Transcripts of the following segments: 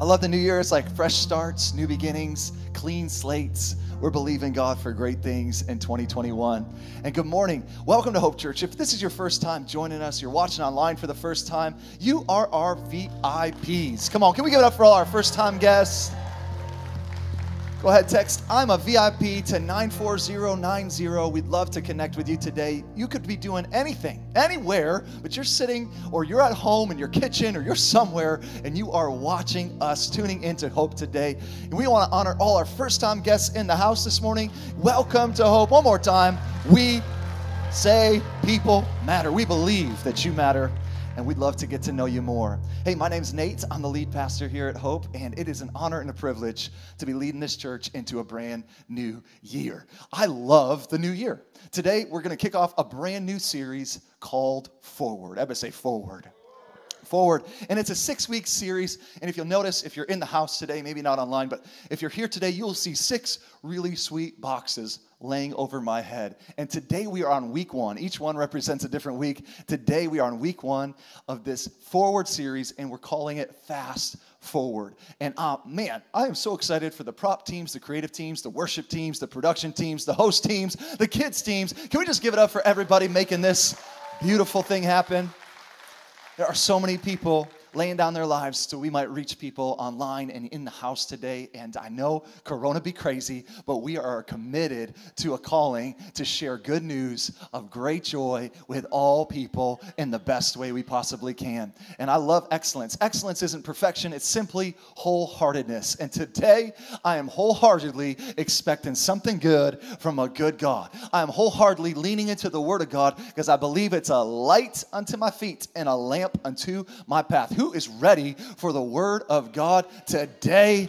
I love the new year. It's like fresh starts, new beginnings, clean slates. We're believing God for great things in 2021. And good morning. Welcome to Hope Church. If this is your first time joining us, you're watching online for the first time, you are our VIPs. Come on, can we give it up for all our first time guests? Go ahead, text I'm a VIP to 94090. We'd love to connect with you today. You could be doing anything, anywhere, but you're sitting or you're at home in your kitchen or you're somewhere and you are watching us, tuning into Hope today. And we want to honor all our first time guests in the house this morning. Welcome to Hope. One more time. We say people matter. We believe that you matter and we'd love to get to know you more. Hey, my name's Nate. I'm the lead pastor here at Hope, and it is an honor and a privilege to be leading this church into a brand new year. I love the new year. Today, we're going to kick off a brand new series called Forward. Everybody say Forward forward. And it's a six week series. And if you'll notice, if you're in the house today, maybe not online, but if you're here today, you'll see six really sweet boxes laying over my head. And today we are on week one. Each one represents a different week. Today we are on week one of this forward series, and we're calling it Fast Forward. And uh, man, I am so excited for the prop teams, the creative teams, the worship teams, the production teams, the host teams, the kids teams. Can we just give it up for everybody making this beautiful thing happen? There are so many people laying down their lives so we might reach people online and in the house today. And I know Corona be crazy, but we are committed to a calling to share good news of great joy with all people in the best way we possibly can. And I love excellence. Excellence isn't perfection, it's simply wholeheartedness. And today, I am wholeheartedly expecting something good from a good God. I am wholeheartedly leaning into the Word of God because I believe it's a light unto my feet and a lamp unto my path. Who who is ready for the Word of God today?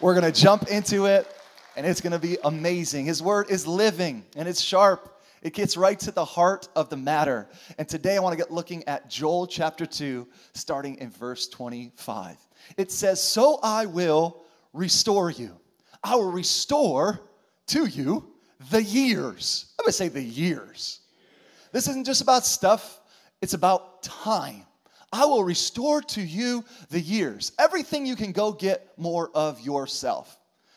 We're going to jump into it, and it's going to be amazing. His Word is living and it's sharp. It gets right to the heart of the matter. And today I want to get looking at Joel chapter 2, starting in verse 25. It says, So I will restore you. I will restore to you the years. I'm to say the years. This isn't just about stuff, it's about time. I will restore to you the years. Everything you can go get more of yourself.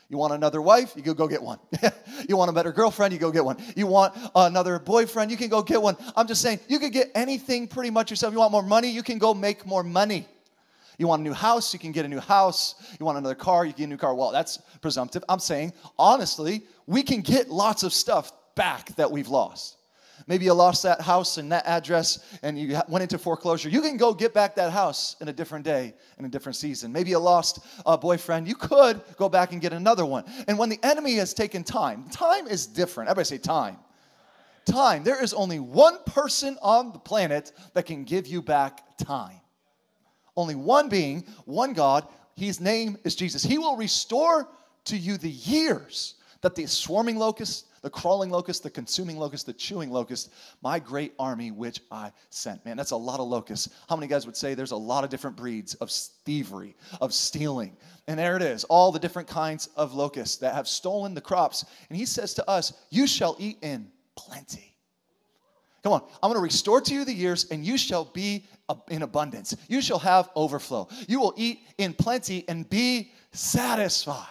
You want another wife? You can go get one. you want a better girlfriend? You go get one. You want another boyfriend? You can go get one. I'm just saying, you can get anything pretty much yourself. You want more money? You can go make more money. You want a new house? You can get a new house. You want another car? You can get a new car. Well, that's presumptive. I'm saying, honestly, we can get lots of stuff back that we've lost. Maybe you lost that house and that address and you went into foreclosure. You can go get back that house in a different day, in a different season. Maybe you lost a boyfriend. You could go back and get another one. And when the enemy has taken time, time is different. Everybody say time. Time. There is only one person on the planet that can give you back time. Only one being, one God. His name is Jesus. He will restore to you the years that the swarming locust, the crawling locust, the consuming locust, the chewing locust, my great army which I sent. Man, that's a lot of locusts. How many guys would say there's a lot of different breeds of thievery, of stealing? And there it is, all the different kinds of locusts that have stolen the crops. And he says to us, You shall eat in plenty. Come on, I'm going to restore to you the years, and you shall be in abundance. You shall have overflow. You will eat in plenty and be satisfied.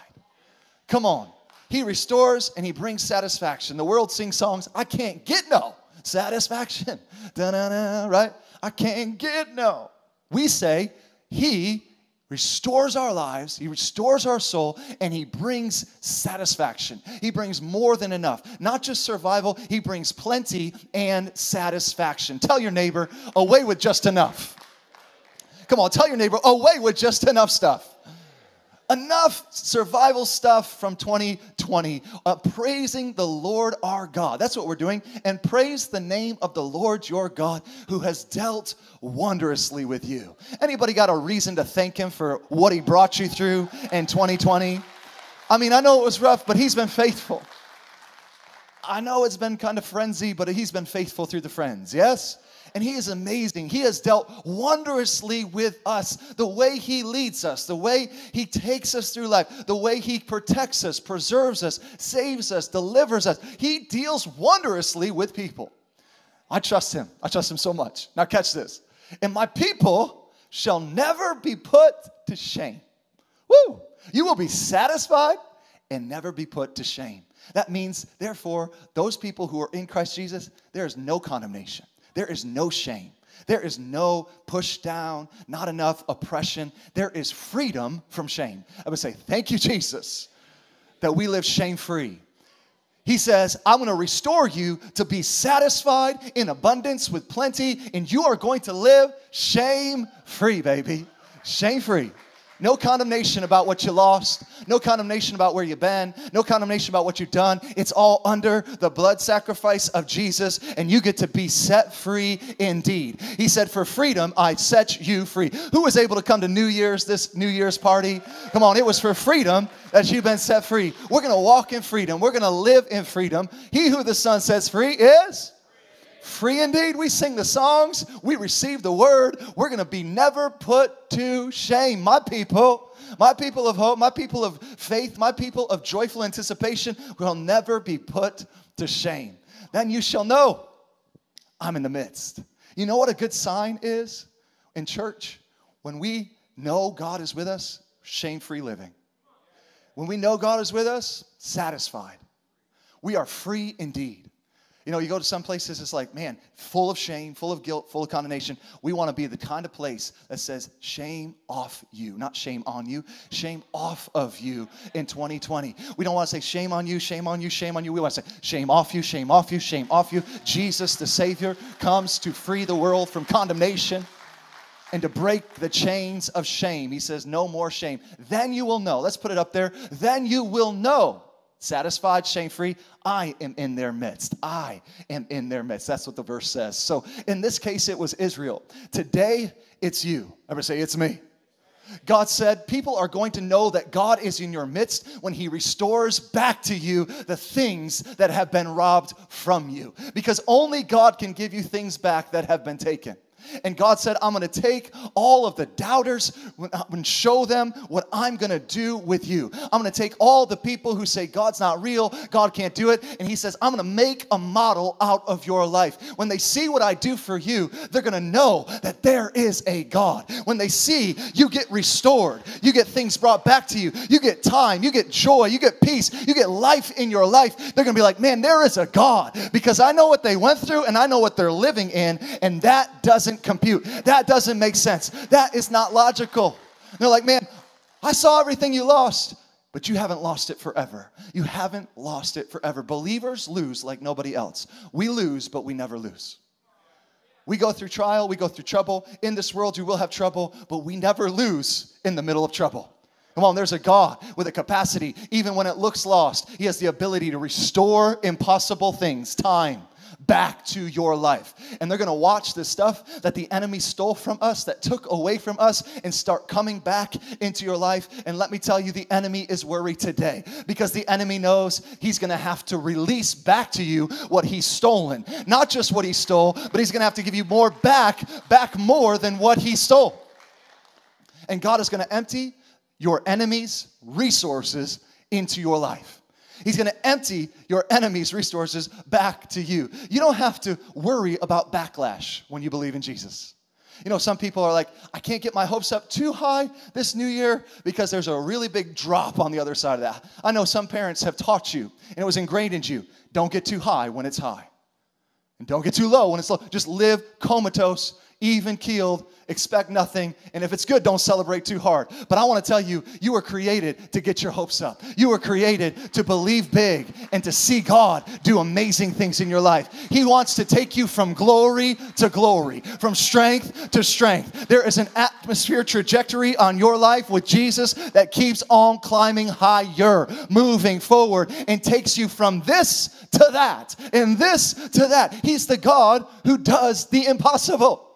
Come on. He restores and he brings satisfaction. The world sings songs, I can't get no satisfaction. Da-na-na, right? I can't get no. We say, He restores our lives, He restores our soul, and He brings satisfaction. He brings more than enough. Not just survival, He brings plenty and satisfaction. Tell your neighbor, away with just enough. Come on, tell your neighbor, away with just enough stuff enough survival stuff from 2020 uh, praising the lord our god. That's what we're doing. And praise the name of the lord your god who has dealt wondrously with you. Anybody got a reason to thank him for what he brought you through in 2020 i mean i know it was rough but he's been faithful. I know it's been kind of frenzy but he's been faithful through the friends. Yes and He is amazing. He has dealt wondrously with us. The way He leads us, the way He takes us through life, the way He protects us, preserves us, saves us, delivers us. He deals wondrously with people. I trust Him. I trust Him so much. Now, catch this. And my people shall never be put to shame. Woo! You will be satisfied and never be put to shame. That means, therefore, those people who are in Christ Jesus, there is no condemnation, there is no shame. There is no push down, not enough oppression. There is freedom from shame. I would say, Thank you, Jesus, that we live shame free. He says, I'm to restore you to be satisfied in abundance with plenty, and you are going to live shame free, baby. Shame free. No condemnation about what you lost. No condemnation about where you've been. No condemnation about what you've done. It's all under the blood sacrifice of Jesus, and you get to be set free indeed. He said, For freedom, I set you free. Who was able to come to New Year's, this New Year's party? Come on, it was for freedom that you've been set free. We're going to walk in freedom. We're going to live in freedom. He who the Son sets free is free indeed. We sing the songs, we receive the word. We're going to be never put to shame. My people, my people of hope, my people of faith, my people of joyful anticipation will never be put to shame. Then you shall know I'm in the midst. You know what a good sign is in church? When we know God is with us, shame free living. When we know God is with us, satisfied. We are free indeed. You know, you go to some places, it's like, man, full of shame, full of guilt, full of condemnation. We want to be the kind of place that says, shame off you, not shame on you, shame off of you in 2020. We don't want to say, shame on you, shame on you, shame on you. We want to say, shame off you, shame off you, shame off you. Jesus, the Savior, comes to free the world from condemnation and to break the chains of shame. He says, no more shame. Then you will know. Let's put it up there. Then you will know satisfied, shame free. I am in their midst. I am in their midst. That's what the verse says. So in this case, it was Israel. Today, it's you. Ever say, it's me. God said, People are going to know that God is in your midst when He restores back to you the things that have been robbed from you. Because only God can give you things back that have been taken. And God said, I'm going to take all of the doubters uh, and show them what I'm going to do with you. I'm going to take all the people who say God's not real, God can't do it. And He says, I'm going to make a model out of your life. When they see what I do for you, they're going to know that there is a God. When they see you get restored, you get things brought back to you, you get time, you get joy, you get peace, you get life in your life, they're going to be like, man, there is a God because I know what they went through and I know what they're living in. And that doesn't doesn't compute. That doesn't make sense. That is not logical. And they're like, man, I saw everything you lost, but you haven't lost it forever. You haven't lost it forever. Believers lose like nobody else. We lose, but we never lose. We go through trial, we go through trouble. In this world, you will have trouble, but we never lose in the middle of trouble. Come on, there's a God with a capacity, even when it looks lost. He has the ability to restore impossible things, time, back to your life. And they're going to watch the stuff that the enemy stole from us, that took away from us, and start coming back into your life. And let me tell you, the enemy is worried today because the enemy knows he's going to have to release back to you what he's stolen. Not just what he stole, but he's going to have to give you more back, back more than what he stole. And God is going to empty your enemy's resources into your life. He's going to empty your enemy's resources back to you. You don't have to worry about backlash when you believe in Jesus. You know, some people are like, I can't get my hopes up too high this new year because there's a really big drop on the other side of that. I know some parents have taught you, and it was ingrained in you don't get too high when it's high, and don't get too low when it's low. Just live comatose even keeled, expect nothing, and if it's good, don't celebrate too hard. But I want to tell you, you were created to get your hopes up. You were created to believe big and to see God do amazing things in your life. He wants to take you from glory to glory, from strength to strength. There is an atmosphere trajectory on your life with Jesus that keeps on climbing higher, moving forward, and takes you from this to that and this to that. He's the God who does the impossible.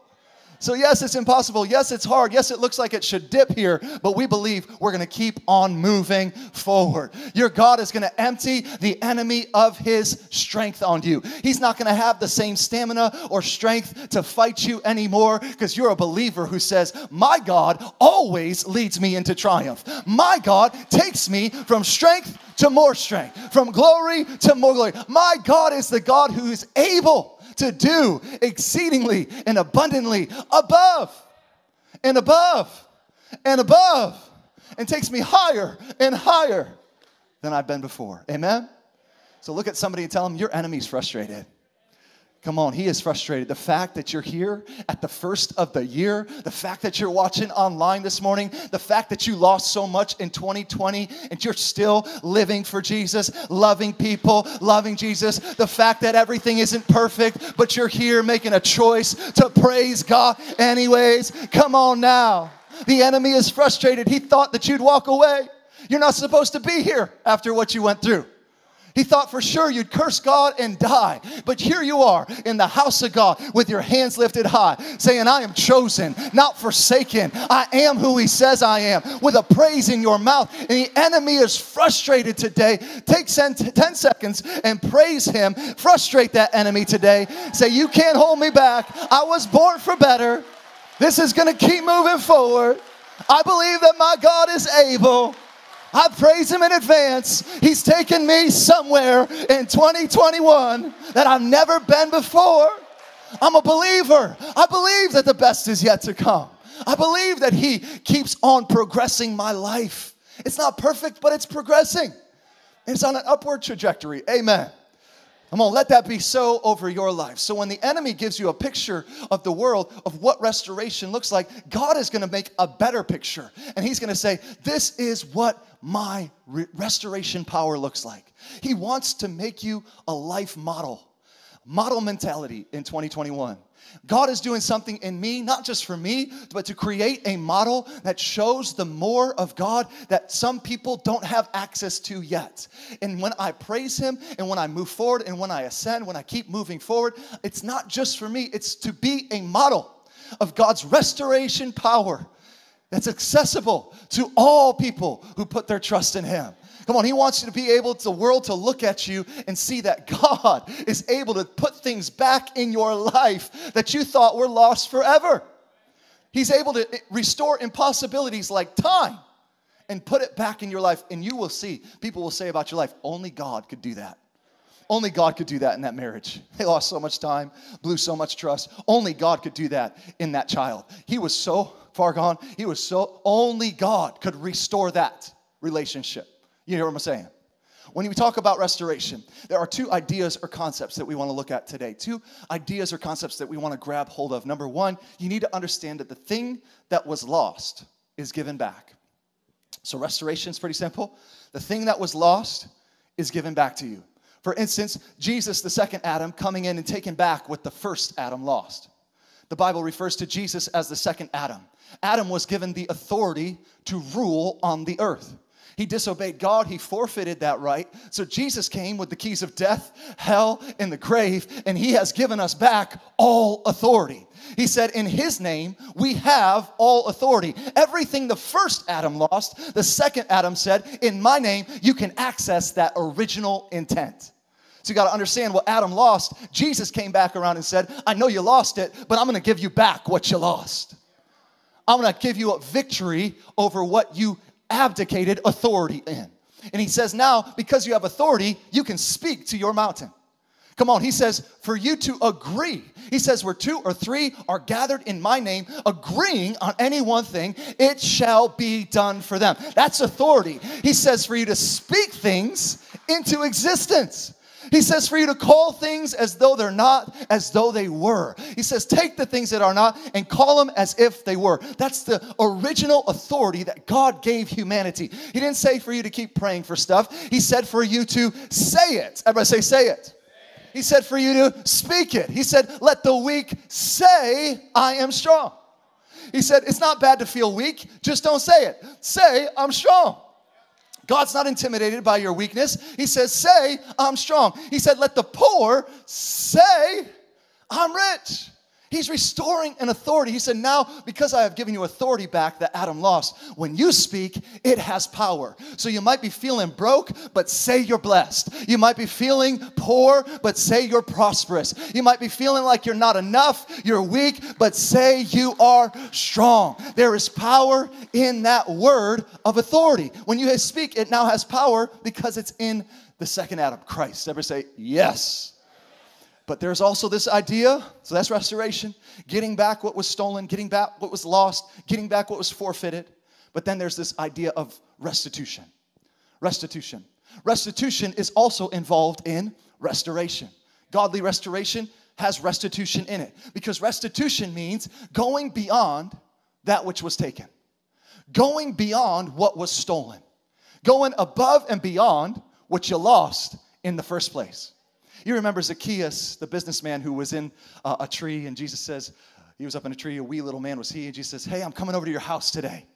So, yes, it's impossible. Yes, it's hard. Yes, it looks like it should dip here, but we believe we're going to keep on moving forward. Your God is going to empty the enemy of his strength on you. He's not going to have the same stamina or strength to fight you anymore because you're a believer who says, My God always leads me into triumph. My God takes me from strength to more strength, from glory to more glory. My God is the God who is able to do exceedingly and abundantly above and above and above and takes me higher and higher than I've been before. Amen? So look at somebody and tell them, Your enemy's frustrated. Come on, he is frustrated. The fact that you're here at the first of the year, the fact that you're watching online this morning, the fact that you lost so much in 2020 and you're still living for Jesus, loving people, loving Jesus, the fact that everything isn't perfect, but you're here making a choice to praise God anyways. Come on now. The enemy is frustrated. He thought that you'd walk away. You're not supposed to be here after what you went through. He thought for sure you'd curse God and die. But here you are in the house of God with your hands lifted high, saying, I am chosen, not forsaken. I am who He says I am, with a praise in your mouth. And the enemy is frustrated today. Take 10 seconds and praise Him. Frustrate that enemy today. Say, You can't hold me back. I was born for better. This is going to keep moving forward. I believe that my God is able. I praise him in advance. He's taken me somewhere in 2021 that I've never been before. I'm a believer. I believe that the best is yet to come. I believe that he keeps on progressing my life. It's not perfect, but it's progressing. It's on an upward trajectory. Amen. Come on, let that be so over your life. So when the enemy gives you a picture of the world, of what restoration looks like, God is to make a better picture. And he's to say, This is what my re- restoration power looks like. He wants to make you a life model, model mentality in 2021. God is doing something in me, not just for me, but to create a model that shows the more of God that some people don't have access to yet. And when I praise Him and when I move forward and when I ascend, when I keep moving forward, it's not just for me, it's to be a model of God's restoration power that's accessible to all people who put their trust in Him. Come on, he wants you to be able, to the world to look at you and see that God is able to put things back in your life that you thought were lost forever. He's able to eh, restore impossibilities like time and put it back in your life. And you will see, people will say about your life, only God could do that. Only God could do that in that marriage. They lost so much time, blew so much trust. Only God could do that in that child. He was so far gone. He was so, only God could restore that relationship. You hear what I'm saying? When we talk about restoration, there are two ideas or concepts that we want to look at today. Two ideas or concepts that we want to grab hold of. Number one, you need to understand that the thing that was lost is given back. So, restoration is pretty simple. The thing that was lost is given back to you. For instance, Jesus, the second Adam, coming in and taking back what the first Adam lost. The Bible refers to Jesus as the second Adam. Adam was given the authority to rule on the earth. He disobeyed God, he forfeited that right. So Jesus came with the keys of death, hell, and the grave, and he has given us back all authority. He said, In his name, we have all authority. Everything the first Adam lost, the second Adam said, In my name, you can access that original intent. So you got to understand what Adam lost. Jesus came back around and said, I know you lost it, but I'm going to give you back what you lost. I'm going to give you a victory over what you abdicated authority in. And he says, now, because you have authority, you can speak to your mountain. Come on, he says, for you to agree. He says, where two or three are gathered in my name, agreeing on any one thing, it shall be done for them. That's authority. He says, for you to speak things into existence. He says for you to call things as though they're not, as though they were. He says, take the things that are not and call them as if they were. That's the original authority that God gave humanity. He didn't say for you to keep praying for stuff, He said for you to say it. Everybody say, say it. He said for you to speak it. He said, let the weak say, I am strong. He said, it's not bad to feel weak, just don't say it. Say, I'm strong. God's not intimidated by your weakness. He says, Say, I'm strong. He said, Let the poor say, I'm rich. He's restoring an authority. He said, Now, because I have given you authority back that Adam lost, when you speak, it has power. So you might be feeling broke, but say you're blessed. You might be feeling poor, but say you're prosperous. You might be feeling like you're not enough, you're weak, but say you are strong. There is power in that word of authority. When you speak, it now has power because it's in the second Adam, Christ. Ever say, Yes. But there's also this idea, so that's restoration, getting back what was stolen, getting back what was lost, getting back what was forfeited. But then there's this idea of restitution. Restitution. Restitution is also involved in restoration. Godly restoration has restitution in it because restitution means going beyond that which was taken, going beyond what was stolen, going above and beyond what you lost in the first place. You remember Zacchaeus, the businessman who was in uh, a tree, and Jesus says, he was up in a tree, a wee little man was he, and Jesus says, Hey, I'm coming over to your house today.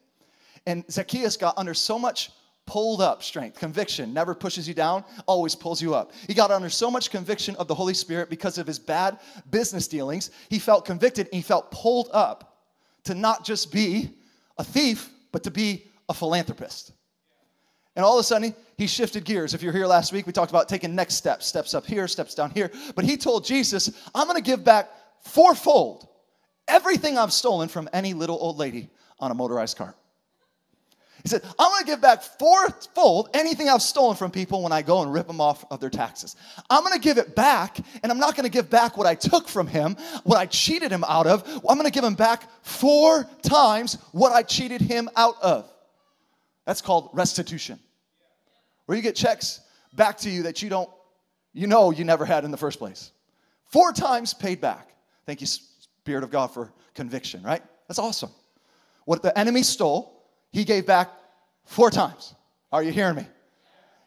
And Zacchaeus got under so much pulled up strength. Conviction never pushes you down, always pulls you up. He got under so much conviction of the Holy Spirit because of his bad business dealings. He felt convicted and he felt pulled up to not just be a thief, but to be a philanthropist. And all of a sudden, he shifted gears. If you're here last week, we talked about taking next steps steps up here, steps down here. But he told Jesus, I'm going to give back fourfold everything I've stolen from any little old lady on a motorized cart. He said, I'm gonna give back fourfold anything I've stolen from people when I go and rip them off of their taxes. I'm gonna give it back, and I'm not gonna give back what I took from him, what I cheated him out of. I'm gonna give him back four times what I cheated him out of. That's called restitution. Where you get checks back to you that you don't, you know you never had in the first place. Four times paid back. Thank you, Spirit of God, for conviction, right? That's awesome. What the enemy stole, he gave back four times. Are you hearing me?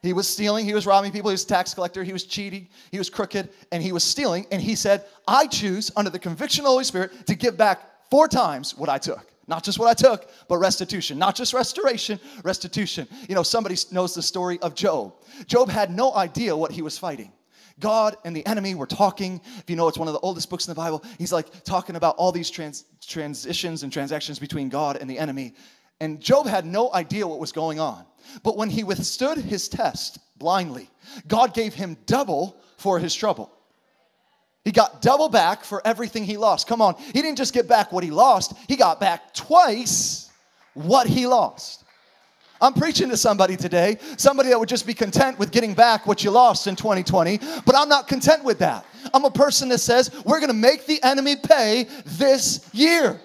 He was stealing, he was robbing people, he was tax collector, he was cheating, he was crooked, and he was stealing. And he said, I choose, under the conviction of the Holy Spirit, to give back four times what I took. Not just what I took, but restitution. Not just restoration, restitution. You know, somebody knows the story of Job. Job had no idea what he was fighting. God and the enemy were talking. If you know, it's one of the oldest books in the Bible. He's like talking about all these trans- transitions and transactions between God and the enemy. And Job had no idea what was going on. But when he withstood his test blindly, God gave him double for his trouble. He got double back for everything he lost. Come on, he didn't just get back what he lost, he got back twice what he lost. I'm preaching to somebody today, somebody that would just be content with getting back what you lost in 2020, but I'm not content with that. I'm a person that says we're gonna make the enemy pay this year.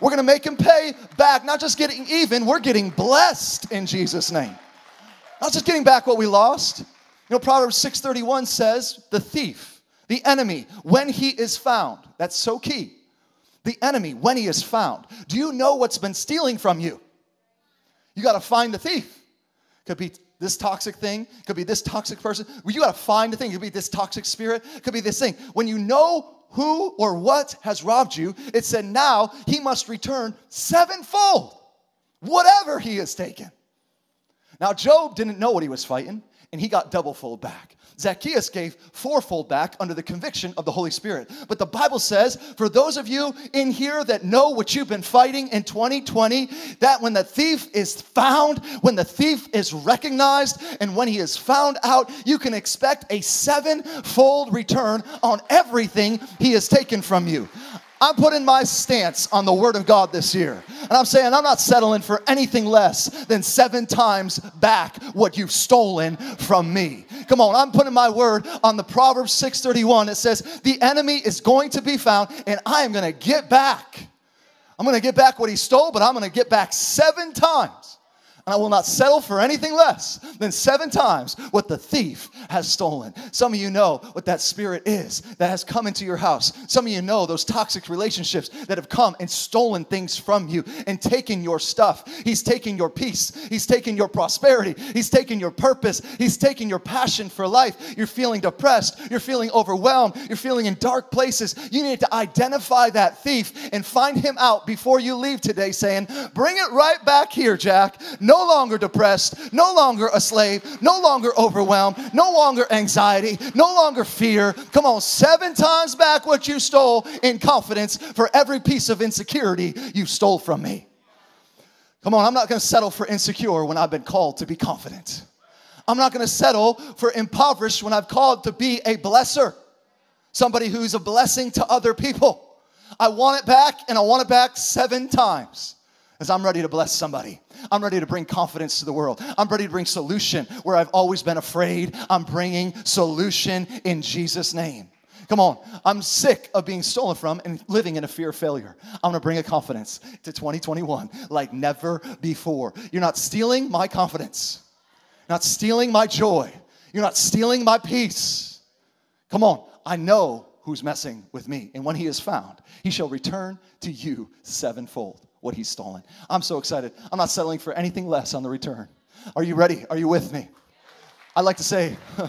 We're to make him pay back, not just getting even, we're getting blessed in Jesus' name. Not just getting back what we lost. You know, Proverbs 6:31 says, "The thief, the enemy, when he is found." That's so key. The enemy, when he is found. Do you know what's been stealing from you? You got to find the thief. Could be this toxic thing, could be this toxic person. You got to find the thing. Could be this toxic spirit, could be this thing. When you know who or what has robbed you, it said now he must return sevenfold whatever he has taken. Now, Job didn't know what he was fighting, and he got double fold back. Zacchaeus gave fourfold back under the conviction of the Holy Spirit. But the Bible says, for those of you in here that know what you've been fighting in 2020, that when the thief is found, when the thief is recognized, and when he is found out, you can expect a sevenfold return on everything he has taken from you. I'm putting my stance on the Word of God this year. And I'm saying I'm not settling for anything less than seven times back what you've stolen from me. Come on, I'm putting my word on the Proverbs 6:31. It says, The enemy is going to be found, and I am going to get back. I'm going to get back what he stole, but I'm going to get back seven times and I will not settle for anything less than seven times what the thief has stolen. Some of you know what that spirit is that has come into your house. Some of you know those toxic relationships that have come and stolen things from you and taken your stuff. He's taking your peace, He's taking your prosperity, He's taking your purpose, He's taking your passion for life. You're feeling depressed, you're feeling overwhelmed, you're feeling in dark places. You need to identify that thief and find him out before you leave today, saying, Bring it right back here, Jack. No no longer depressed, no longer a slave, no longer overwhelmed, no longer anxiety, no longer fear. Come on, seven times back what you stole in confidence for every piece of insecurity you stole from me. Come on, I'm not gonna settle for insecure when I've been called to be confident. I'm not gonna settle for impoverished when I've called to be a blesser, somebody who's a blessing to other people. I want it back and I want it back seven times as I'm ready to bless somebody. I'm ready to bring confidence to the world. I'm ready to bring solution where I've always been afraid. I'm bringing solution in Jesus' name. Come on. I'm sick of being stolen from and living in a fear of failure. I'm going to bring a confidence to 2021 like never before. You're not stealing my confidence, not stealing my joy, you're not stealing my peace. Come on. I know who's messing with me. And when he is found, he shall return to you sevenfold what he's stolen. I'm so excited. I'm not settling for anything less on the return. Are you ready? Are you with me? I'd like to say,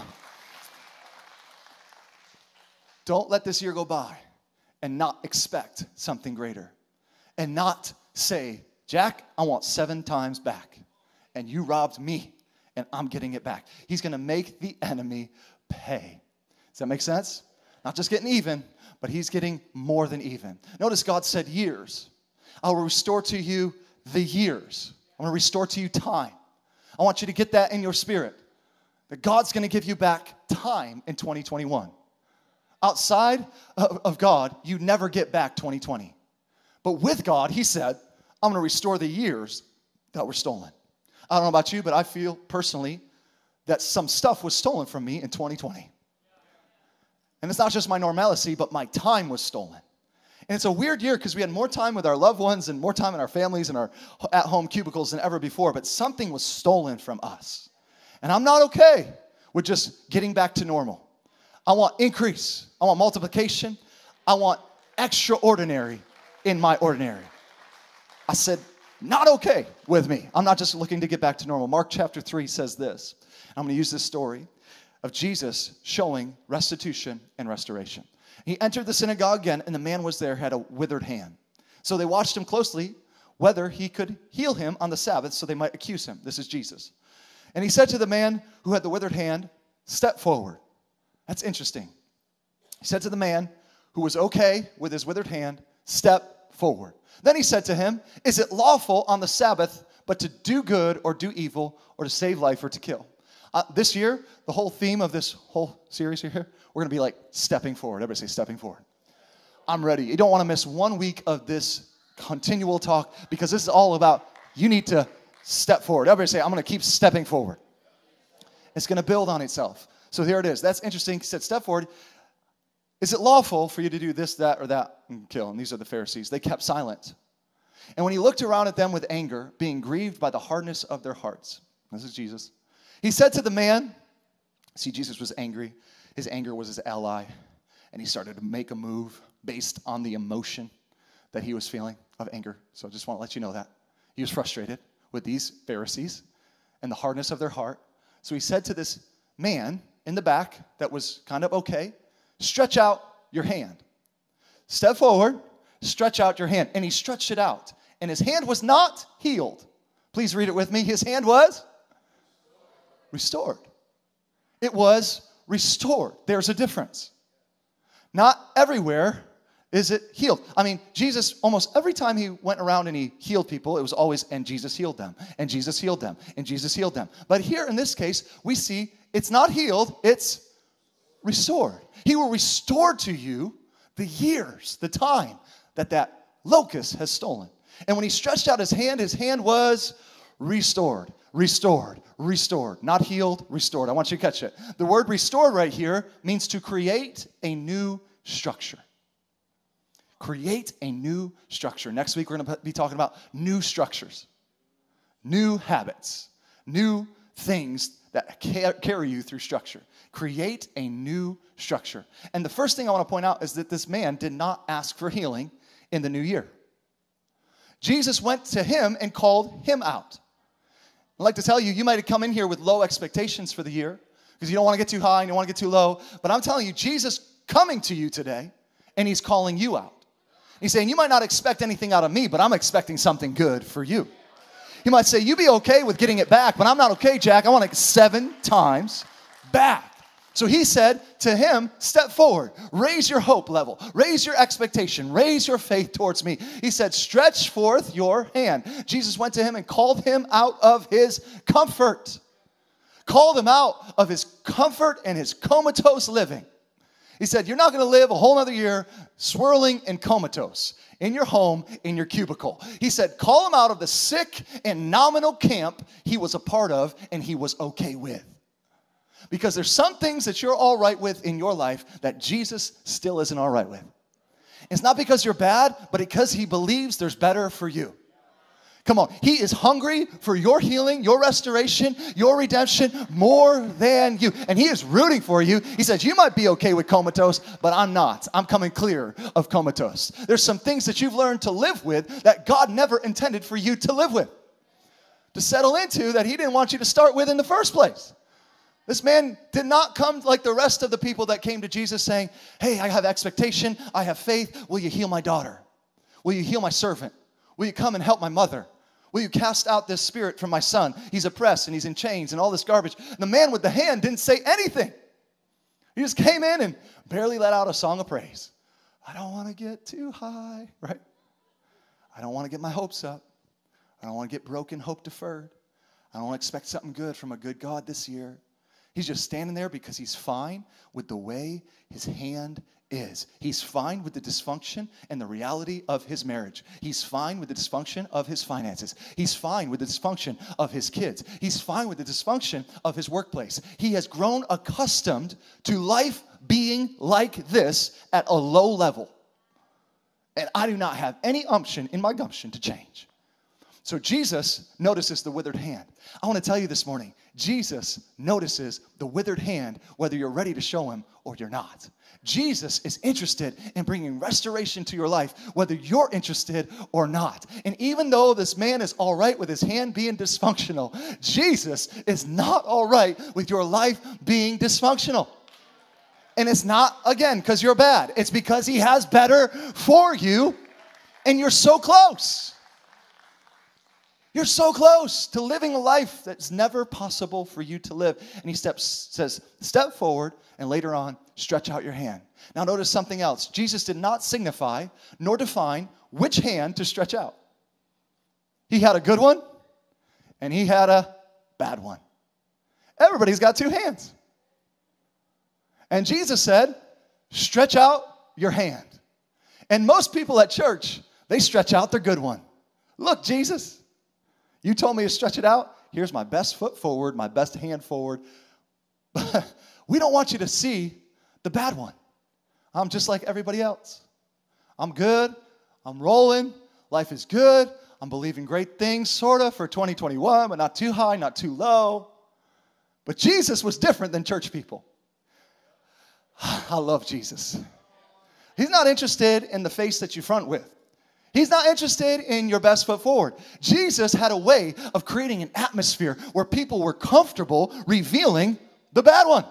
don't let this year go by and not expect something greater. And not say, Jack, I want seven times back. And you robbed me, and I'm getting it back. He's gonna make the enemy pay. Does that make sense? Not just getting even, but he's getting more than even. Notice God said years. I will restore to you the years. I'm gonna restore to you time. I want you to get that in your spirit that God's gonna give you back time in 2021. Outside of God, you never get back 2020. But with God, He said, I'm gonna restore the years that were stolen. I don't know about you, but I feel personally that some stuff was stolen from me in 2020. And it's not just my normalcy, but my time was stolen. And it's a weird year because we had more time with our loved ones and more time in our families and our at home cubicles than ever before, but something was stolen from us. And I'm not okay with just getting back to normal. I want increase, I want multiplication, I want extraordinary in my ordinary. I said, not okay with me. I'm not just looking to get back to normal. Mark chapter 3 says this. I'm going to use this story of Jesus showing restitution and restoration. He entered the synagogue again, and the man was there, had a withered hand. So they watched him closely whether he could heal him on the Sabbath so they might accuse him. This is Jesus. And he said to the man who had the withered hand, Step forward. That's interesting. He said to the man who was okay with his withered hand, Step forward. Then he said to him, Is it lawful on the Sabbath but to do good or do evil or to save life or to kill? Uh, this year, the whole theme of this whole series here, we're going to be like stepping forward. Everybody say stepping forward. I'm ready. You don't want to miss one week of this continual talk because this is all about you need to step forward. Everybody say, I'm going to keep stepping forward. It's going to build on itself. So here it is. That's interesting. He said, step forward. Is it lawful for you to do this, that, or that and kill? And these are the Pharisees. They kept silent. And when he looked around at them with anger, being grieved by the hardness of their hearts, this is Jesus, he said to the man, see, Jesus was angry. His anger was his ally, and he started to make a move based on the emotion that he was feeling of anger. So I just want to let you know that. He was frustrated with these Pharisees and the hardness of their heart. So he said to this man in the back that was kind of okay, stretch out your hand. Step forward, stretch out your hand. And he stretched it out. And his hand was not healed. Please read it with me. His hand was restored. It was restored. There's a difference. Not everywhere is it healed. I mean, Jesus, almost every time he went around and he healed people, it was always, and Jesus healed them, and Jesus healed them, and Jesus healed them. But here in this case, we see it's not healed, it's restored. He will restore to you the years, the time that that locust has stolen. And when he stretched out his hand, his hand was restored restored, restored. Not healed, restored. I want you to catch it. The word restored right here means to create a new structure. Create a new structure. Next week, we're going to be talking about new structures, new habits, new things that carry you through structure. Create a new structure. And the first thing I want to point out is that this man did not ask for healing in the new year. Jesus went to him and called him out. I'd like to tell you, you might have come in here with low expectations for the year because you don't want to get too high and you don't want to get too low. But I'm telling you, Jesus coming to you today and he's calling you out. He's saying, You might not expect anything out of me, but I'm expecting something good for you. He might say, You be okay with getting it back, but I'm not okay, Jack. I want it seven times back. So he said to him, Step forward, raise your hope level, raise your expectation, raise your faith towards me. He said, Stretch forth your hand. Jesus went to him and called him out of his comfort, called him out of his comfort and his comatose living. He said, You're not to live a whole other year swirling and comatose in your home, in your cubicle. He said, Call him out of the sick and nominal camp he was a part of and he was okay with. Because there's some things that you're all right with in your life that Jesus still isn't all right with. It's not because you're bad, but because he believes there's better for you. Come on, he is hungry for your healing, your restoration, your redemption more than you. And he is rooting for you. He says, You might be okay with comatose, but I'm not. I'm coming clear of comatose. There's some things that you've learned to live with that God never intended for you to live with, to settle into that he didn't want you to start with in the first place. This man did not come like the rest of the people that came to Jesus saying, Hey, I have expectation, I have faith. Will you heal my daughter? Will you heal my servant? Will you come and help my mother? Will you cast out this spirit from my son? He's oppressed and he's in chains and all this garbage. And the man with the hand didn't say anything. He just came in and barely let out a song of praise. I don't want to get too high, right? I don't want to get my hopes up. I don't want to get broken, hope deferred. I don't want to expect something good from a good God this year. He's just standing there because he's fine with the way his hand is. He's fine with the dysfunction and the reality of his marriage. He's fine with the dysfunction of his finances. He's fine with the dysfunction of his kids. He's fine with the dysfunction of his workplace. He has grown accustomed to life being like this at a low level. And I do not have any umption in my gumption to change. So Jesus notices the withered hand. I want to tell you this morning Jesus notices the withered hand whether you're ready to show him or you're not. Jesus is interested in bringing restoration to your life, whether you're interested or not. And even though this man is all right with his hand being dysfunctional, Jesus is not all right with your life being dysfunctional. And it's not, again, because you're bad, it's because he has better for you, and you're so close. You're so close to living a life that's never possible for you to live. And he steps, says, Step forward, and later on, stretch out your hand. Now, notice something else. Jesus did not signify nor define which hand to stretch out. He had a good one, and he had a bad one. Everybody's got two hands. And Jesus said, Stretch out your hand. And most people at church, they stretch out their good one. Look, Jesus, you told me to stretch it out. Here's my best foot forward, my best hand forward. we don't want you to see the bad one. I'm just like everybody else. I'm good. I'm rolling. Life is good. I'm believing great things, sort of, for 2021, but not too high, not too low. But Jesus was different than church people. I love Jesus. He's not interested in the face that you front with. He's not interested in your best foot forward. Jesus had a way of creating an atmosphere where people were comfortable revealing the bad one.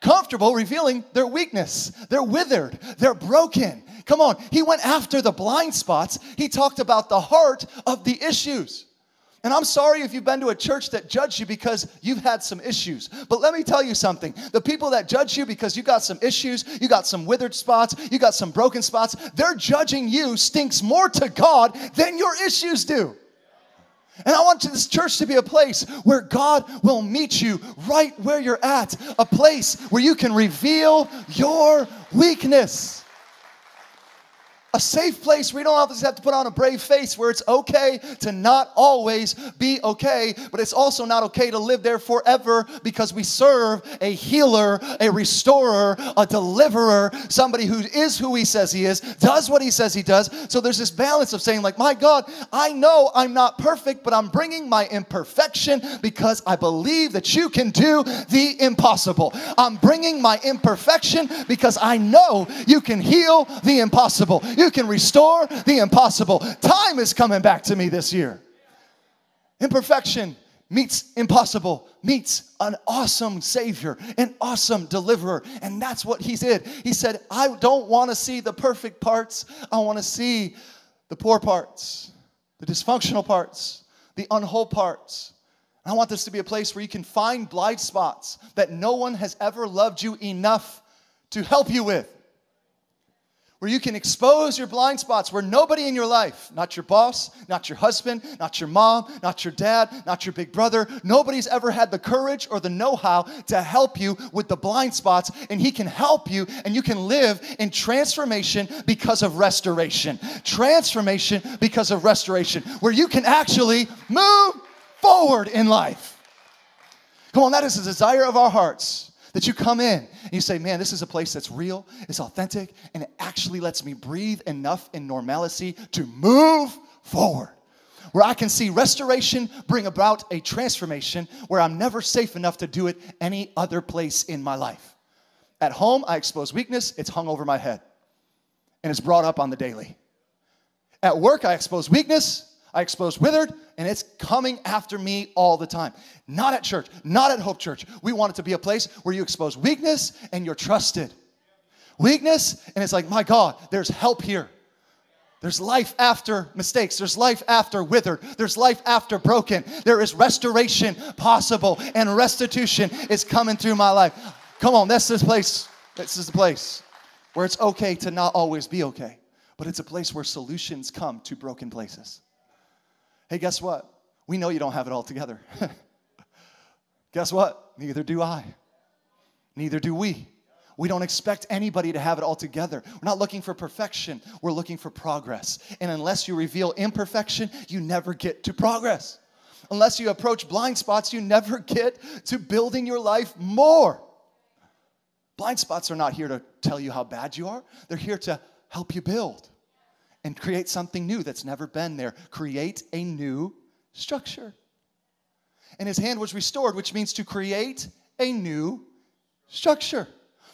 Comfortable revealing their weakness. They're withered. They're broken. Come on. He went after the blind spots. He talked about the heart of the issues. And I'm sorry if you've been to a church that judged you because you've had some issues. But let me tell you something. The people that judge you because you got some issues, you got some withered spots, you got some broken spots, they're judging you stinks more to God than your issues do. And I want this church to be a place where God will meet you right where you're at, a place where you can reveal your weakness a safe place where you don't always have to put on a brave face, where it's okay to not always be okay, but it's also not okay to live there forever because we serve a healer, a restorer, a deliverer, somebody who is who he says he is, does what he says he does. So there's this balance of saying, like, my God, I know I'm not perfect, but I'm bringing my imperfection because I believe that you can do the impossible. I'm bringing my imperfection because I know you can heal the impossible. You can restore the impossible. Time is coming back to me this year. Imperfection meets impossible, meets an awesome Savior, an awesome deliverer. And that's what He did. He said, I don't want to see the perfect parts, I want to see the poor parts, the dysfunctional parts, the unwhole parts. I want this to be a place where you can find blind spots that no one has ever loved you enough to help you with where you can expose your blind spots, where nobody in your life, not your boss, not your husband, not your mom, not your dad, not your big brother, nobody's ever had the courage or the know how to help you with the blind spots, and he can help you, and you can live in transformation because of restoration. Transformation because of restoration, where you can actually move forward in life. Come on, that is the desire of our hearts. That you come in and you say, man, this is a place that's real, it's authentic, and it actually lets me breathe enough in normalcy to move forward. Where I can see restoration bring about a transformation where I'm never safe enough to do it any other place in my life. At home, I expose weakness, it's hung over my head and it's brought up on the daily. At work, I expose weakness, I expose withered, and it's coming after me all the time. Not at church, not at Hope Church. We want it to be a place where you expose weakness and you're trusted. Weakness, and it's like, my God, there's help here. There's life after mistakes. There's life after withered. There's life after broken. There is restoration possible, and restitution is coming through my life. Come on, this is the place. This is the place where it's okay to not always be okay, but it's a place where solutions come to broken places. Hey, guess what? We know you don't have it all together. guess what? Neither do I. Neither do we. We don't expect anybody to have it all together. We're not looking for perfection, we're looking for progress. And unless you reveal imperfection, you never get to progress. Unless you approach blind spots, you never get to building your life more. Blind spots are not here to tell you how bad you are, they're here to help you build and create something new that's never been there. Create a new structure. And his hand was restored, which means to create a new structure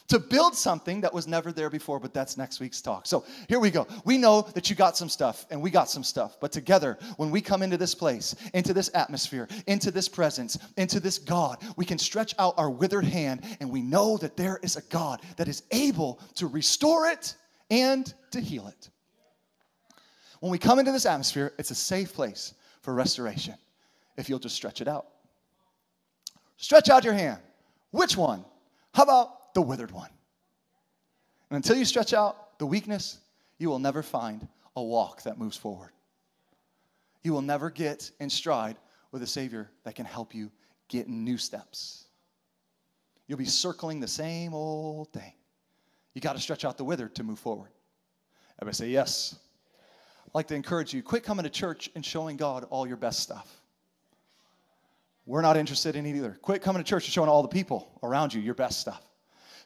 to build something that was never there before, but that's next week's talk. So here we go. We know that you got some stuff and we got some stuff, but together, when we come into this place, into this atmosphere, into this presence, into this God, we can stretch out our withered hand and we know that there is a God that is able to restore it and to heal it. When we come into this atmosphere, it's a safe place for restoration if you'll just stretch it out. Stretch out your hand. Which one? How about the withered one. And until you stretch out the weakness, you will never find a walk that moves forward. You will never get in stride with a Savior that can help you get new steps. You'll be circling the same old thing. You got to stretch out the withered to move forward. Everybody say yes. Like to encourage you quit coming to church and showing God all your best stuff. We're not interested in it either. Quit coming to church and showing all the people around you your best stuff.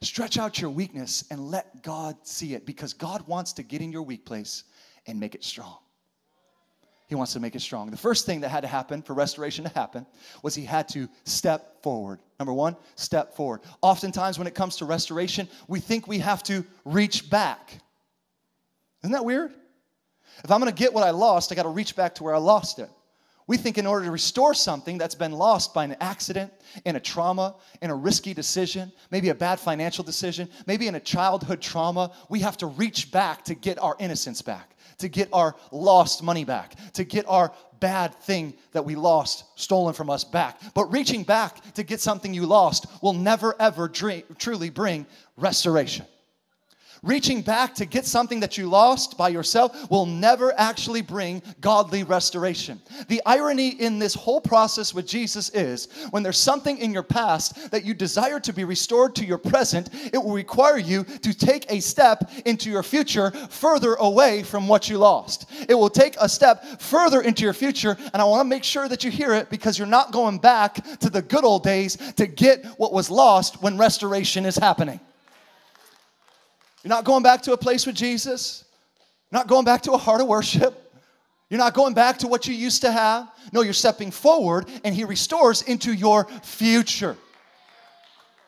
Stretch out your weakness and let God see it because God wants to get in your weak place and make it strong. He wants to make it strong. The first thing that had to happen for restoration to happen was he had to step forward. Number one, step forward. Oftentimes, when it comes to restoration, we think we have to reach back. Isn't that weird? If I'm gonna get what I lost, I gotta reach back to where I lost it. We think in order to restore something that's been lost by an accident, in a trauma, in a risky decision, maybe a bad financial decision, maybe in a childhood trauma, we have to reach back to get our innocence back, to get our lost money back, to get our bad thing that we lost stolen from us back. But reaching back to get something you lost will never ever dream, truly bring restoration. Reaching back to get something that you lost by yourself will never actually bring godly restoration. The irony in this whole process with Jesus is when there's something in your past that you desire to be restored to your present, it will require you to take a step into your future further away from what you lost. It will take a step further into your future, and I want to make sure that you hear it because you're not going back to the good old days to get what was lost when restoration is happening. You're not going back to a place with Jesus. You're not going back to a heart of worship. You're not going back to what you used to have. No, you're stepping forward and He restores into your future.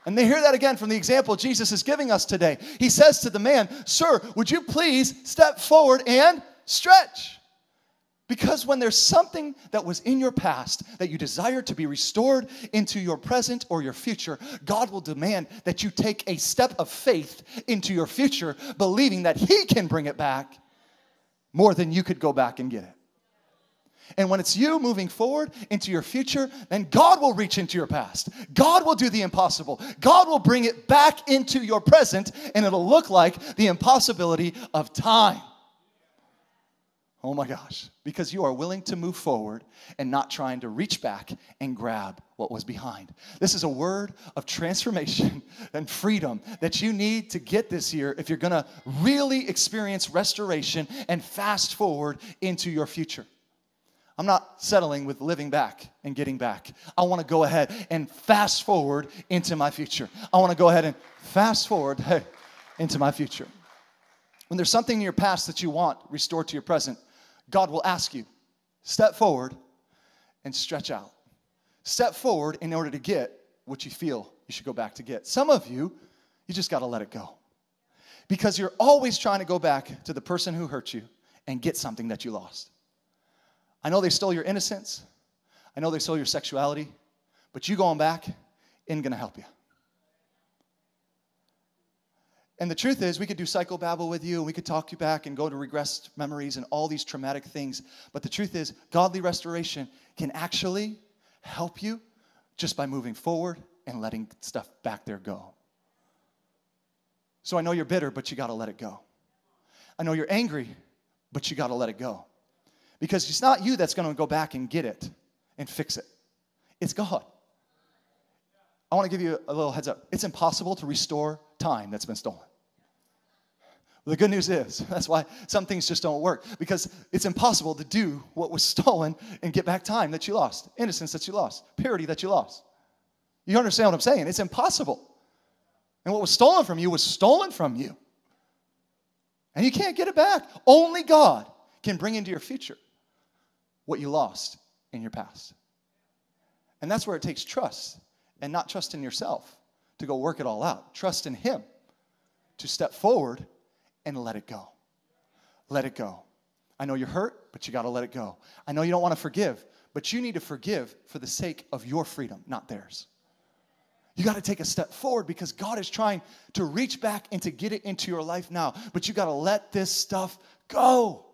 And they hear that again from the example Jesus is giving us today. He says to the man, Sir, would you please step forward and stretch? Because when there's something that was in your past that you desire to be restored into your present or your future, God will demand that you take a step of faith into your future, believing that He can bring it back more than you could go back and get it. And when it's you moving forward into your future, then God will reach into your past. God will do the impossible. God will bring it back into your present, and it'll look like the impossibility of time. Oh my gosh, because you are willing to move forward and not trying to reach back and grab what was behind. This is a word of transformation and freedom that you need to get this year if you're gonna really experience restoration and fast forward into your future. I'm not settling with living back and getting back. I want to go ahead and fast forward into my future. I want to go ahead and fast forward hey, into my future. When there's something in your past that you want restored to your present, God will ask you, step forward and stretch out. Step forward in order to get what you feel you should go back to get. Some of you, you just got to let it go. Because you're always trying to go back to the person who hurt you and get something that you lost. I know they stole your innocence. I know they stole your sexuality, but you going back isn't going to help you. And the truth is, we could do psychobabble with you, and we could talk you back and go to regressed memories and all these traumatic things. But the truth is, godly restoration can actually help you just by moving forward and letting stuff back there go. So I know you're bitter, but you got to let it go. I know you're angry, but you got to let it go. Because it's not you that's going to go back and get it and fix it, it's God. I want to give you a little heads up. It's impossible to restore time that's been stolen. The good news is, that's why some things just don't work, because it's impossible to do what was stolen and get back time that you lost, innocence that you lost, purity that you lost. You understand what I'm saying? It's impossible. And what was stolen from you was stolen from you. And you can't get it back. Only God can bring into your future what you lost in your past. And that's where it takes trust and not trust in yourself to go work it all out. Trust in Him to step forward and let it go. Let it go. I know you're hurt, but you got to let it go. I know you don't want to forgive, but you need to forgive for the sake of your freedom, not theirs. You got to take a step forward because God is trying to reach back and to get it into your life now, but you got to let this stuff go.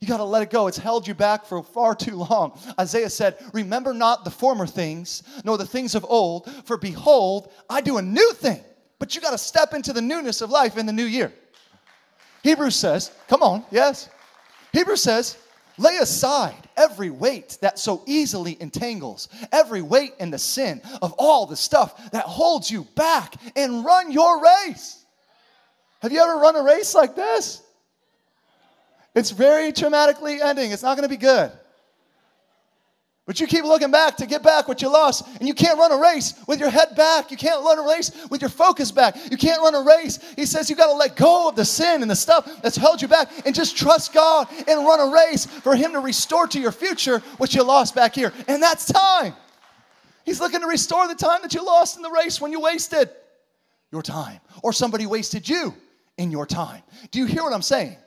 You got to let it go. It's held you back for far too long. Isaiah said, Remember not the former things, nor the things of old, for behold, I do a new thing. But you got to step into the newness of life in the new year. Hebrews says, Come on, yes. Hebrews says, Lay aside every weight that so easily entangles, every weight and the sin of all the stuff that holds you back, and run your race. Have you ever run a race like this? It's very traumatically ending. It's not going to be good. But you keep looking back to get back what you lost, and you can't run a race with your head back. You can't run a race with your focus back. You can't run a race. He says you got to let go of the sin and the stuff that's held you back and just trust God and run a race for Him to restore to your future what you lost back here. And that's time. He's looking to restore the time that you lost in the race when you wasted your time or somebody wasted you in your time. Do you hear what I'm saying?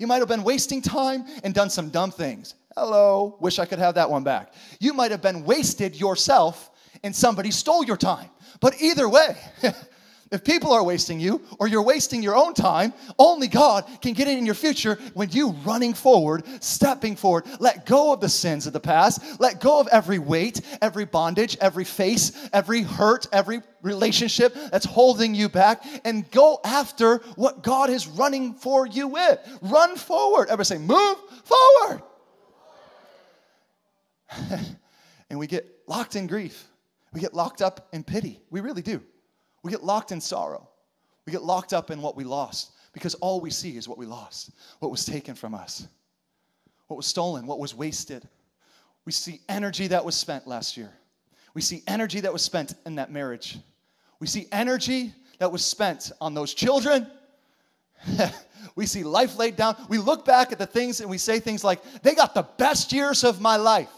You might have been wasting time and done some dumb things. Hello, wish I could have that one back. You might have been wasted yourself and somebody stole your time. But either way, if people are wasting you or you're wasting your own time, only God can get it in your future when you running forward, stepping forward, let go of the sins of the past, let go of every weight, every bondage, every face, every hurt, every relationship that's holding you back and go after what God is running for you with. Run forward. Everybody say, move forward. and we get locked in grief. We get locked up in pity. We really do. We get locked in sorrow. We get locked up in what we lost because all we see is what we lost, what was taken from us, what was stolen, what was wasted. We see energy that was spent last year. We see energy that was spent in that marriage. We see energy that was spent on those children. we see life laid down. We look back at the things and we say things like, they got the best years of my life.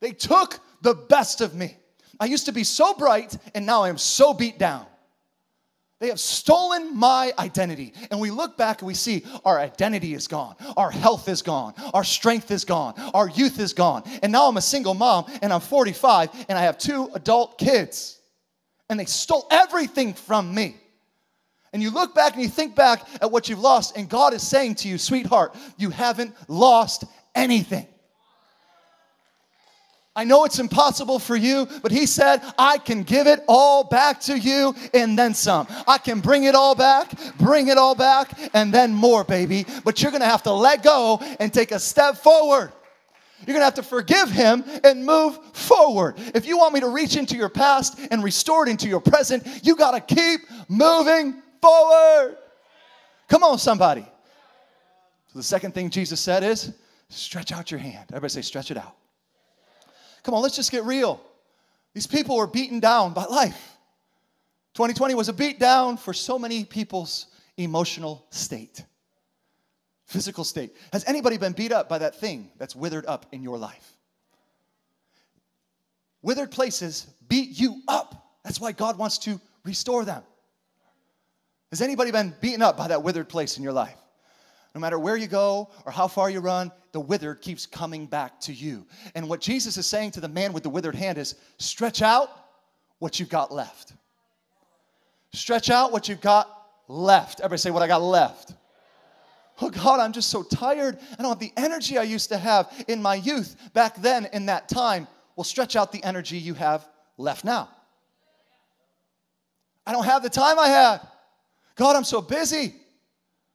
They took the best of me. I used to be so bright, and now I am so beat down. They have stolen my identity. And we look back and we see our identity is gone, our health is gone, our strength is gone, our youth is gone. And now I'm a single mom and I'm 45 and I have two adult kids. And they stole everything from me. And you look back and you think back at what you've lost, and God is saying to you, sweetheart, you haven't lost anything. I know it's impossible for you, but he said, I can give it all back to you and then some. I can bring it all back, bring it all back, and then more, baby. But you're gonna have to let go and take a step forward. You're gonna have to forgive him and move forward. If you want me to reach into your past and restore it into your present, you gotta keep moving forward. Come on, somebody. So the second thing Jesus said is stretch out your hand. Everybody say, stretch it out. Come on, let's just get real. These people were beaten down by life. 2020 was a beat down for so many people's emotional state, physical state. Has anybody been beat up by that thing that's withered up in your life? Withered places beat you up. That's why God wants to restore them. Has anybody been beaten up by that withered place in your life? No matter where you go or how far you run, the withered keeps coming back to you. And what Jesus is saying to the man with the withered hand is stretch out what you've got left. Stretch out what you've got left. Everybody say, What I got left. Oh God, I'm just so tired. I don't have the energy I used to have in my youth back then in that time. Well, stretch out the energy you have left now. I don't have the time I had. God, I'm so busy.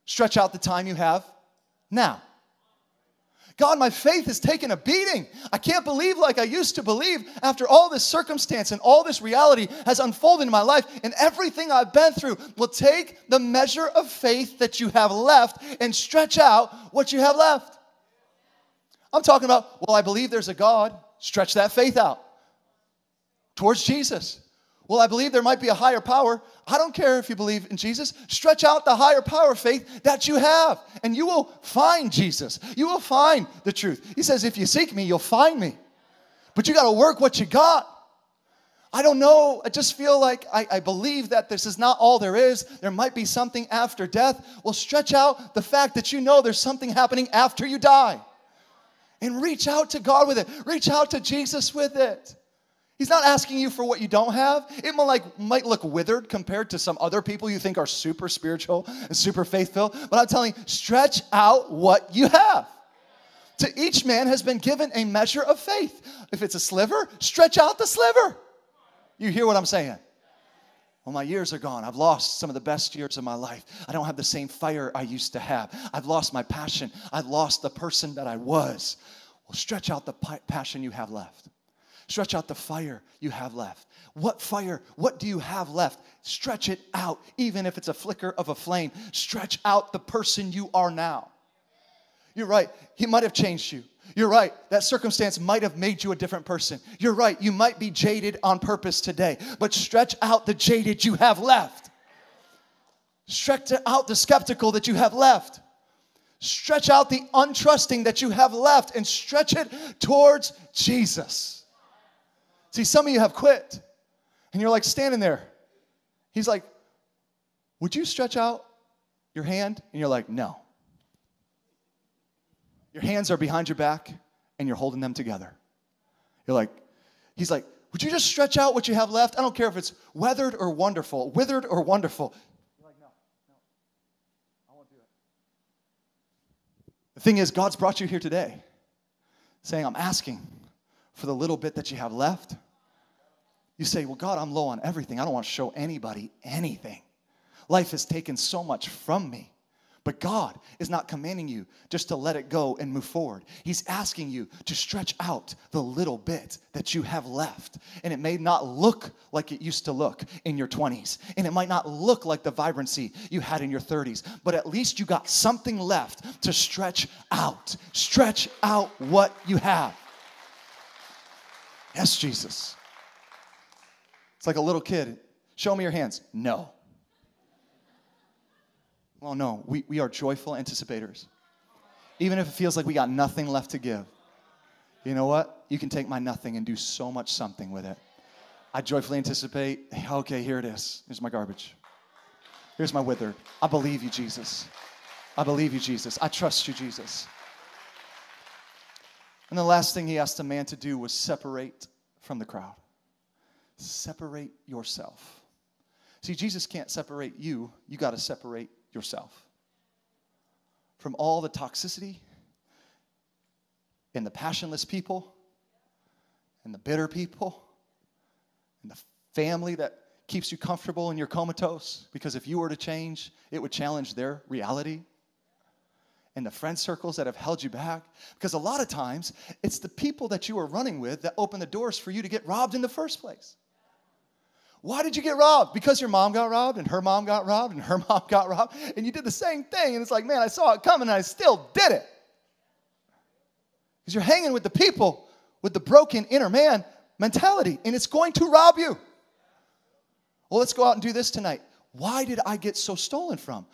Stretch out the time you have now. God, my faith has taken a beating. I can't believe like I used to believe after all this circumstance and all this reality has unfolded in my life and everything I've been through. Will take the measure of faith that you have left and stretch out what you have left. I'm talking about, well, I believe there's a God. Stretch that faith out towards Jesus. Well, I believe there might be a higher power. I don't care if you believe in Jesus. Stretch out the higher power faith that you have, and you will find Jesus. You will find the truth. He says, If you seek me, you'll find me. But you got to work what you got. I don't know. I just feel like I, I, believe that this is not all there is. There might be something after death. Well, stretch out the fact that you know there's something happening after you die. And reach out to God with it, reach out to Jesus with it. He's not asking you for what you don't have. It might, like, might look withered compared to some other people you think are super spiritual and super faithful. But I'm telling you, stretch out what you have. To each man has been given a measure of faith. If it's a sliver, stretch out the sliver. You hear what I'm saying? Well, my years are gone. I've lost some of the best years of my life. I don't have the same fire I used to have. I've lost my passion. I've lost the person that I was. Well, stretch out the passion you have left. Stretch out the fire you have left. What fire? What do you have left? Stretch it out, even if it's a flicker of a flame. Stretch out the person you are now. You're right, he might have changed you. You're right, that circumstance might have made you a different person. You're right, you might be jaded on purpose today, but stretch out the jaded you have left. Stretch out the skeptical that you have left. Stretch out the untrusting that you have left and stretch it towards Jesus. See, some of you have quit and you're like standing there. He's like, Would you stretch out your hand? And you're like, No. Your hands are behind your back and you're holding them together. You're like, He's like, Would you just stretch out what you have left? I don't care if it's weathered or wonderful, withered or wonderful. You're like, No, no, I won't do it. The thing is, God's brought you here today saying, I'm asking for the little bit that you have left. You say, Well, God, I'm low on everything. I don't want to show anybody anything. Life has taken so much from me. But God is not commanding you just to let it go and move forward. He's asking you to stretch out the little bit that you have left. And it may not look like it used to look in your 20s, and it might not look like the vibrancy you had in your 30s, but at least you got something left to stretch out. Stretch out what you have. Yes, Jesus. It's like a little kid. Show me your hands. No. Well, no, we, we are joyful anticipators. Even if it feels like we got nothing left to give, you know what? You can take my nothing and do so much something with it. I joyfully anticipate, okay, here it is. Here's my garbage. Here's my withered. I believe you, Jesus. I believe you, Jesus. I trust you, Jesus. And the last thing he asked a man to do was separate from the crowd. Separate yourself. See, Jesus can't separate you, you got to separate yourself from all the toxicity and the passionless people and the bitter people and the family that keeps you comfortable and you're comatose because if you were to change, it would challenge their reality and the friend circles that have held you back. Because a lot of times, it's the people that you are running with that open the doors for you to get robbed in the first place. Why did you get robbed? Because your mom got robbed, and her mom got robbed, and her mom got robbed, and you did the same thing. And it's like, man, I saw it coming, and I still did it. Because you're hanging with the people with the broken inner man mentality, and it's going to rob you. Well, let's go out and do this tonight. Why did I get so stolen from?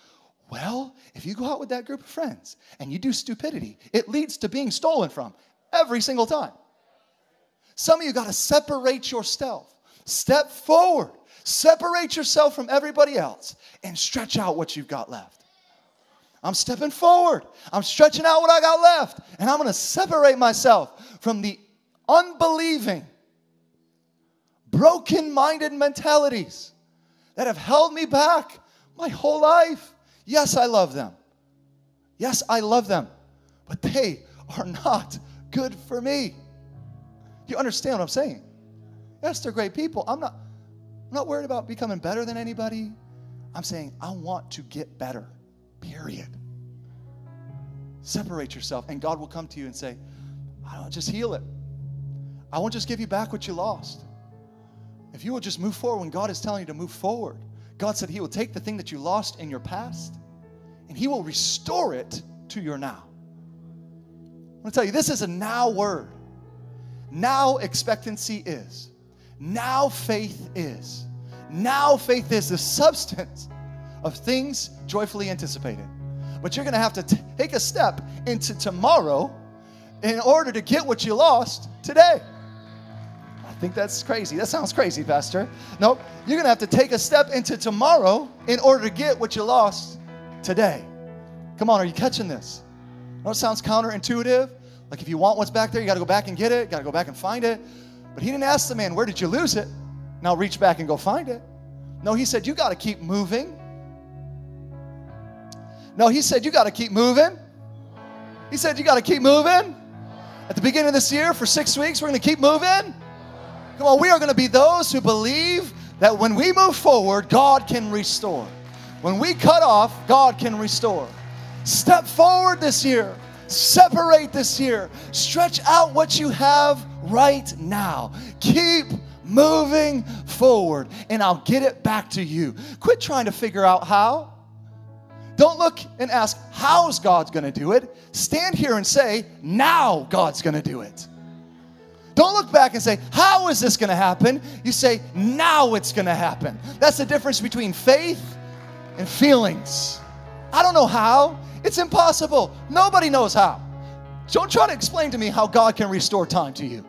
Well, if you go out with that group of friends and you do stupidity, it leads to being stolen from every single time. Some of you got to separate yourself. Step forward. Separate yourself from everybody else and stretch out what you've got left. I'm stepping forward. I'm stretching out what I got left. And I'm going to separate myself from the unbelieving, broken minded mentalities that have held me back my whole life. Yes, I love them. Yes, I love them. But they are not good for me. You understand what I'm saying? Yes, they're great people. I'm not, I'm not worried about becoming better than anybody. I'm saying I want to get better, period. Separate yourself, and God will come to you and say, I don't just heal it. I won't just give you back what you lost. If you will just move forward when God is telling you to move forward, God said He will take the thing that you lost in your past and He will restore it to your now. I'm gonna tell you, this is a now word. Now expectancy is. Now faith is. Now faith is the substance of things joyfully anticipated. But you're gonna have to t- take a step into tomorrow in order to get what you lost today. I think that's crazy. That sounds crazy, Pastor. Nope. You're gonna have to take a step into tomorrow in order to get what you lost today. Come on, are you catching this? know it sounds counterintuitive? Like if you want what's back there, you got to go back and get it, got to go back and find it. But he didn't ask the man, Where did you lose it? Now reach back and go find it. No, he said, You got to keep moving. No, he said, You got to keep moving. He said, You got to keep moving. At the beginning of this year, for six weeks, we're going to keep moving. Come on, we are going to be those who believe that when we move forward, God can restore. When we cut off, God can restore. Step forward this year. Separate this year. Stretch out what you have right now. Keep moving forward, and I'll get it back to you. Quit trying to figure out how. Don't look and ask, how's God gonna do it? Stand here and say, now God's gonna do it. Don't look back and say, how is this gonna happen? You say, now it's gonna happen. That's the difference between faith and feelings. I don't know how. It's impossible. Nobody knows how. Don't try to explain to me how God can restore time to you.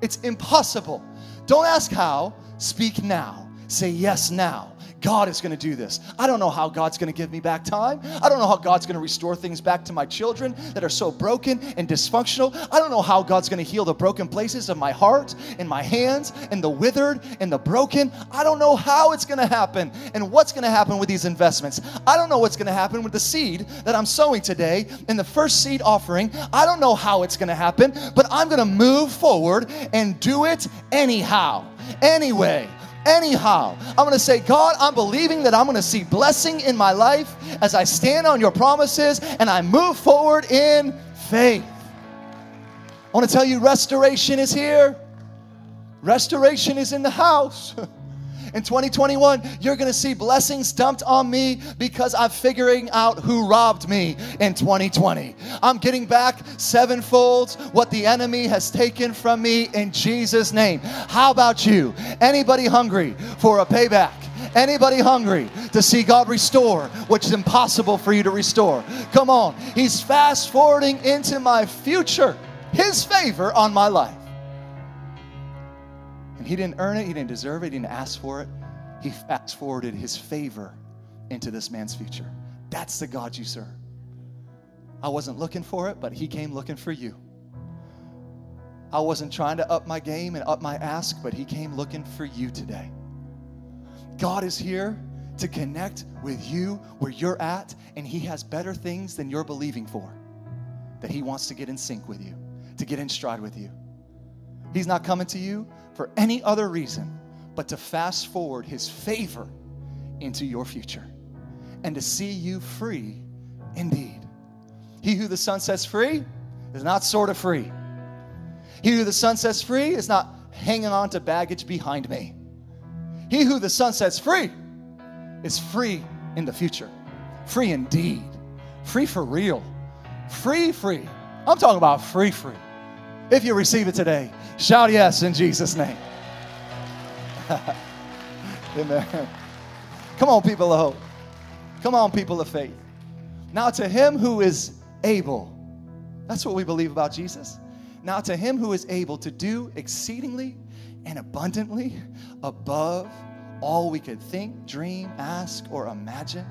It's impossible. Don't ask how, speak now. Say yes now. God is going to do this. I don't know how God's going to give me back time. I don't know how God's going to restore things back to my children that are so broken and dysfunctional. I don't know how God's going to heal the broken places of my heart and my hands and the withered and the broken. I don't know how it's going to happen and what's going to happen with these investments. I don't know what's going to happen with the seed that I'm sowing today in the first seed offering. I don't know how it's going to happen, but I'm going to move forward and do it anyhow, anyway anyhow. I'm going to say, God, I'm believing that I'm going to see blessing in my life as I stand on your promises and I move forward in faith. I want to tell you, restoration is here. Restoration is in the house. In 2021, you're going to see blessings dumped on me because I'm figuring out who robbed me in 2020. I'm getting back sevenfold what the enemy has taken from me in Jesus' name. How about you? Anybody hungry for a payback? Anybody hungry to see God restore which is impossible for you to restore? Come on. He's fast forwarding into my future, His favor on my life. And he didn't earn it, he didn't deserve it, he didn't ask for it. He fast forwarded his favor into this man's future. That's the God you serve. I wasn't looking for it, but he came looking for you. I wasn't trying to up my game and up my ask, but he came looking for you today. God is here to connect with you where you're at, and he has better things than you're believing for. That he wants to get in sync with you, to get in stride with you. He's not coming to you for any other reason but to fast forward his favor into your future and to see you free indeed. He who the Son sets free is not sort of free. He who the Son sets free is not hanging on to baggage behind me. He who the Son sets free is free in the future, free indeed, free for real, free, free. I'm talking about free, free. If you receive it today, shout yes in Jesus' name. Amen. Come on, people of hope. Come on, people of faith. Now, to him who is able, that's what we believe about Jesus. Now, to him who is able to do exceedingly and abundantly above all we could think, dream, ask, or imagine,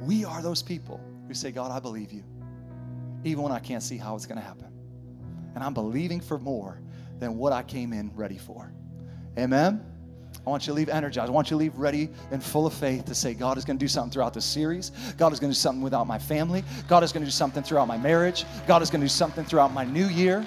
we are those people who say, God, I believe you, even when I can't see how it's going to happen. And I'm believing for more than what I came in ready for. Amen. I want you to leave energized. I want you to leave ready and full of faith to say, God is going to do something throughout this series. God is going to do something without my family. God is going to do something throughout my marriage. God is going to do something throughout my new year.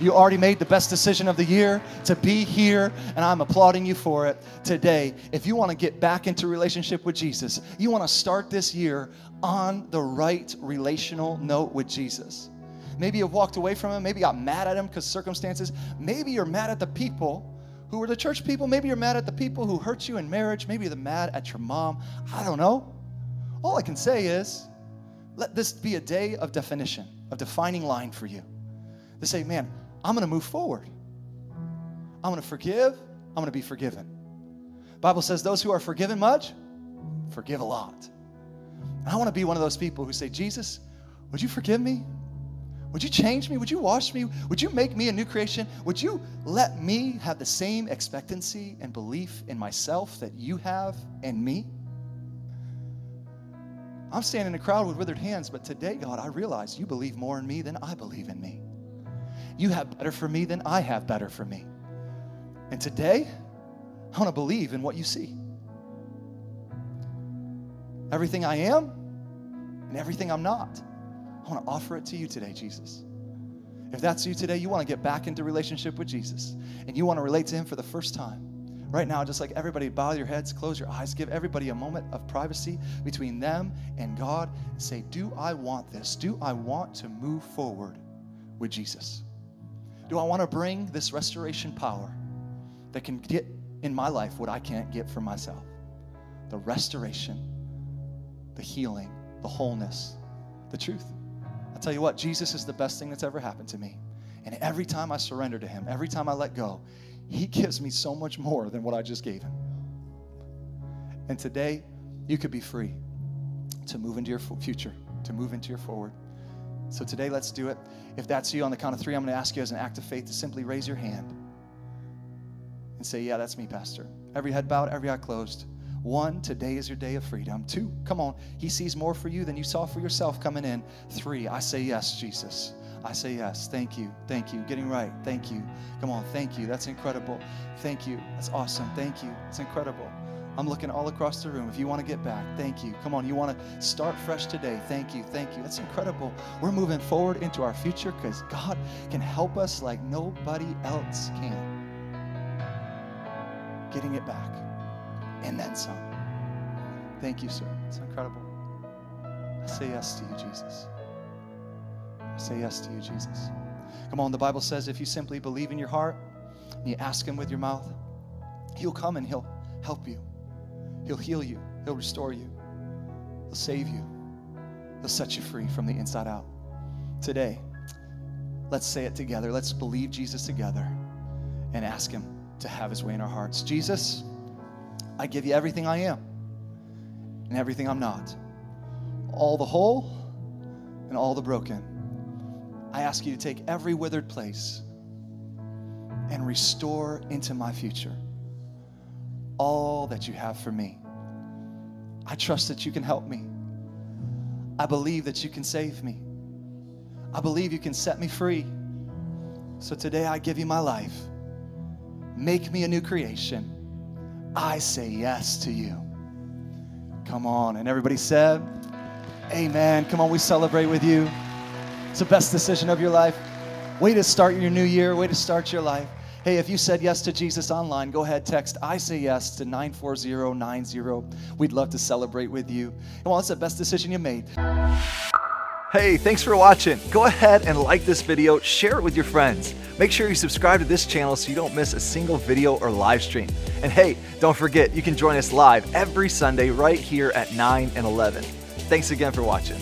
You already made the best decision of the year to be here, and I'm applauding you for it today. If you want to get back into relationship with Jesus, you want to start this year on the right relational note with Jesus. Maybe you've walked away from him. Maybe you got mad at him because circumstances. Maybe you're mad at the people who were the church people. Maybe you're mad at the people who hurt you in marriage. Maybe you're mad at your mom. I don't know. All I can say is let this be a day of definition, of defining line for you. To say, man, I'm going to move forward. I'm going to forgive. I'm going to be forgiven. Bible says those who are forgiven much, forgive a lot. And I want to be one of those people who say, Jesus, would you forgive me? Would you change me? Would you wash me? Would you make me a new creation? Would you let me have the same expectancy and belief in myself that you have in me? I'm standing in a crowd with withered hands, but today, God, I realize you believe more in me than I believe in me. You have better for me than I have better for me. And today, I want to believe in what you see. Everything I am and everything I'm not. I want to offer it to you today, Jesus. If that's you today, you want to get back into relationship with Jesus and you want to relate to him for the first time. Right now, just like everybody, bow your heads, close your eyes, give everybody a moment of privacy between them and God. And say, Do I want this? Do I want to move forward with Jesus? Do I want to bring this restoration power that can get in my life what I can't get for myself? The restoration, the healing, the wholeness, the truth. Tell you what, Jesus is the best thing that's ever happened to me. And every time I surrender to Him, every time I let go, He gives me so much more than what I just gave Him. And today, you could be free to move into your future, to move into your forward. So today, let's do it. If that's you on the count of three, I'm going to ask you as an act of faith to simply raise your hand and say, Yeah, that's me, Pastor. Every head bowed, every eye closed. One, today is your day of freedom. Two, come on, He sees more for you than you saw for yourself coming in. Three, I say yes, Jesus. I say yes. Thank you. Thank you. Getting right. Thank you. Come on. Thank you. That's incredible. Thank you. That's awesome. Thank you. It's incredible. I'm looking all across the room. If you want to get back, thank you. Come on, you want to start fresh today. Thank you. Thank you. That's incredible. We're moving forward into our future because God can help us like nobody else can. Getting it back and then some. Thank you, sir. It's incredible. I say yes to you, Jesus. I say yes to you, Jesus. Come on, the Bible says if you simply believe in your heart and you ask Him with your mouth, He'll come and He'll help you. He'll heal you. He'll restore you. He'll save you. He'll set you free from the inside out. Today, let's say it together. Let's believe Jesus together and ask Him to have His way in our hearts. Jesus, I give you everything I am and everything I'm not, all the whole and all the broken. I ask you to take every withered place and restore into my future all that you have for me. I trust that you can help me. I believe that you can save me. I believe you can set me free. So today I give you my life. Make me a new creation. I say yes to you. Come on. And everybody said, Amen. Come on, we celebrate with you. It's the best decision of your life. Way to start your new year, way to start your life. Hey, if you said yes to Jesus online, go ahead, text I say yes to 94090. We'd love to celebrate with you. Come on, it's the best decision you made. Hey, thanks for watching. Go ahead and like this video, share it with your friends. Make sure you subscribe to this channel so you don't miss a single video or live stream. And hey, don't forget, you can join us live every Sunday right here at 9 and 11. Thanks again for watching.